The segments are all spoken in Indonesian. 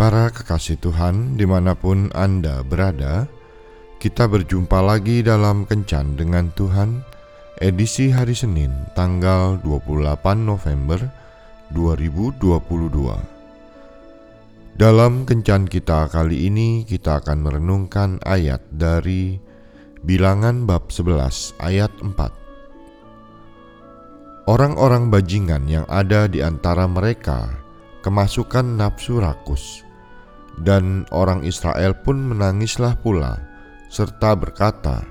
Para kekasih Tuhan, di mana pun Anda berada, kita berjumpa lagi dalam Kencan dengan Tuhan, edisi hari Senin, tanggal 28 November 2022. Dalam Kencan kita kali ini, kita akan merenungkan ayat dari Bilangan bab 11 ayat 4. Orang-orang bajingan yang ada di antara mereka kemasukan nafsu rakus dan orang Israel pun menangislah pula, serta berkata,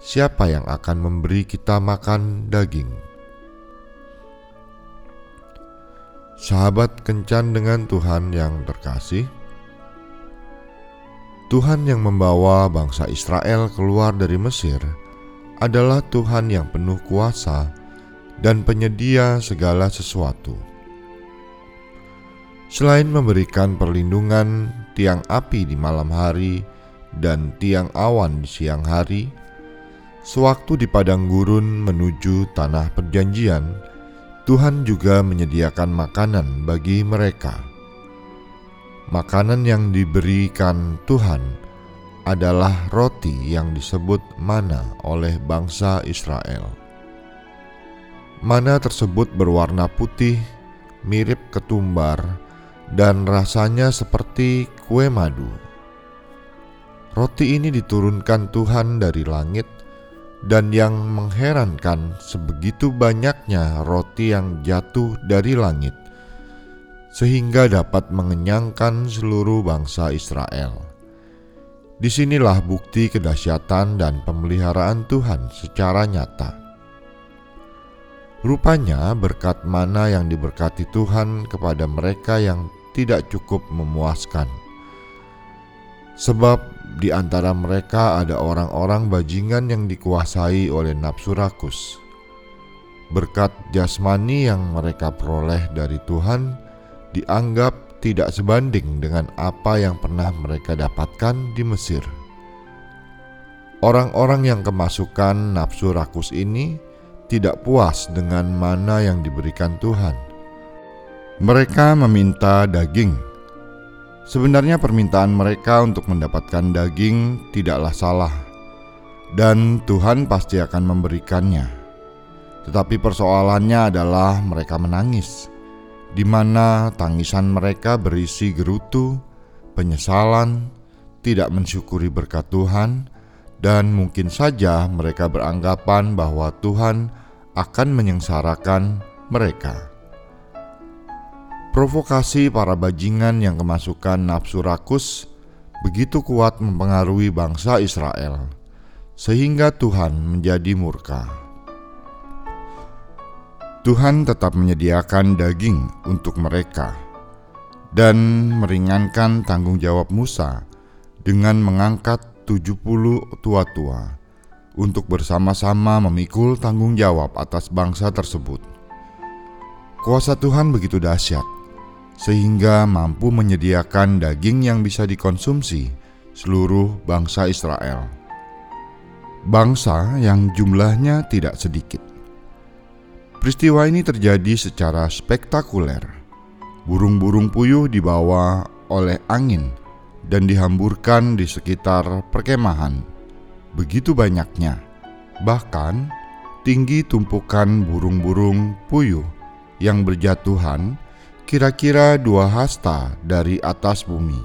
"Siapa yang akan memberi kita makan daging?" Sahabat kencan dengan Tuhan yang terkasih, Tuhan yang membawa bangsa Israel keluar dari Mesir adalah Tuhan yang penuh kuasa dan penyedia segala sesuatu. Selain memberikan perlindungan tiang api di malam hari dan tiang awan di siang hari, sewaktu di padang gurun menuju tanah perjanjian, Tuhan juga menyediakan makanan bagi mereka. Makanan yang diberikan Tuhan adalah roti yang disebut mana oleh bangsa Israel. Mana tersebut berwarna putih, mirip ketumbar, dan rasanya seperti kue madu. Roti ini diturunkan Tuhan dari langit, dan yang mengherankan, sebegitu banyaknya roti yang jatuh dari langit, sehingga dapat mengenyangkan seluruh bangsa Israel. Di sinilah bukti kedahsyatan dan pemeliharaan Tuhan secara nyata. Rupanya berkat mana yang diberkati Tuhan kepada mereka yang tidak cukup memuaskan. Sebab di antara mereka ada orang-orang bajingan yang dikuasai oleh nafsu rakus. Berkat jasmani yang mereka peroleh dari Tuhan dianggap tidak sebanding dengan apa yang pernah mereka dapatkan di Mesir. Orang-orang yang kemasukan nafsu rakus ini tidak puas dengan mana yang diberikan Tuhan. Mereka meminta daging. Sebenarnya permintaan mereka untuk mendapatkan daging tidaklah salah, dan Tuhan pasti akan memberikannya. Tetapi persoalannya adalah mereka menangis, di mana tangisan mereka berisi gerutu, penyesalan, tidak mensyukuri berkat Tuhan, dan mungkin saja mereka beranggapan bahwa Tuhan akan menyengsarakan mereka. Provokasi para bajingan yang kemasukan nafsu rakus begitu kuat mempengaruhi bangsa Israel, sehingga Tuhan menjadi murka. Tuhan tetap menyediakan daging untuk mereka dan meringankan tanggung jawab Musa dengan mengangkat 70 tua-tua untuk bersama-sama memikul tanggung jawab atas bangsa tersebut. Kuasa Tuhan begitu dahsyat, sehingga mampu menyediakan daging yang bisa dikonsumsi seluruh bangsa Israel. Bangsa yang jumlahnya tidak sedikit. Peristiwa ini terjadi secara spektakuler. Burung-burung puyuh dibawa oleh angin dan dihamburkan di sekitar perkemahan. Begitu banyaknya, bahkan tinggi tumpukan burung-burung puyuh yang berjatuhan kira-kira dua hasta dari atas bumi.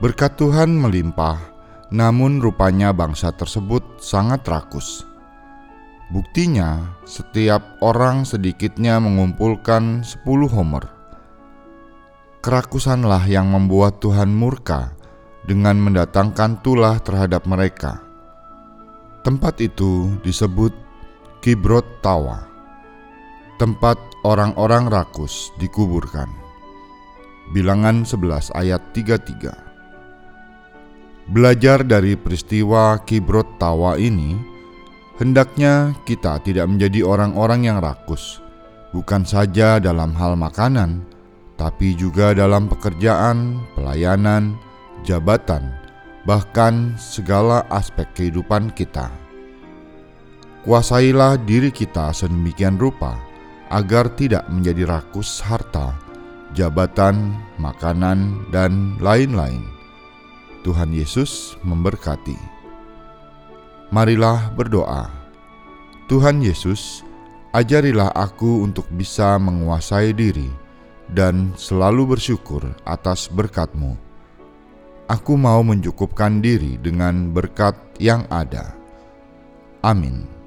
Berkat Tuhan melimpah, namun rupanya bangsa tersebut sangat rakus. Buktinya, setiap orang sedikitnya mengumpulkan 10 homer kerakusanlah yang membuat Tuhan murka dengan mendatangkan tulah terhadap mereka. Tempat itu disebut Kibrot Tawa, tempat orang-orang rakus dikuburkan. Bilangan 11 ayat 33 Belajar dari peristiwa Kibrot Tawa ini, hendaknya kita tidak menjadi orang-orang yang rakus, bukan saja dalam hal makanan, tapi juga dalam pekerjaan, pelayanan, jabatan, bahkan segala aspek kehidupan kita. Kuasailah diri kita sedemikian rupa agar tidak menjadi rakus harta jabatan, makanan, dan lain-lain. Tuhan Yesus memberkati. Marilah berdoa. Tuhan Yesus, ajarilah aku untuk bisa menguasai diri dan selalu bersyukur atas berkat-Mu. Aku mau mencukupkan diri dengan berkat yang ada. Amin.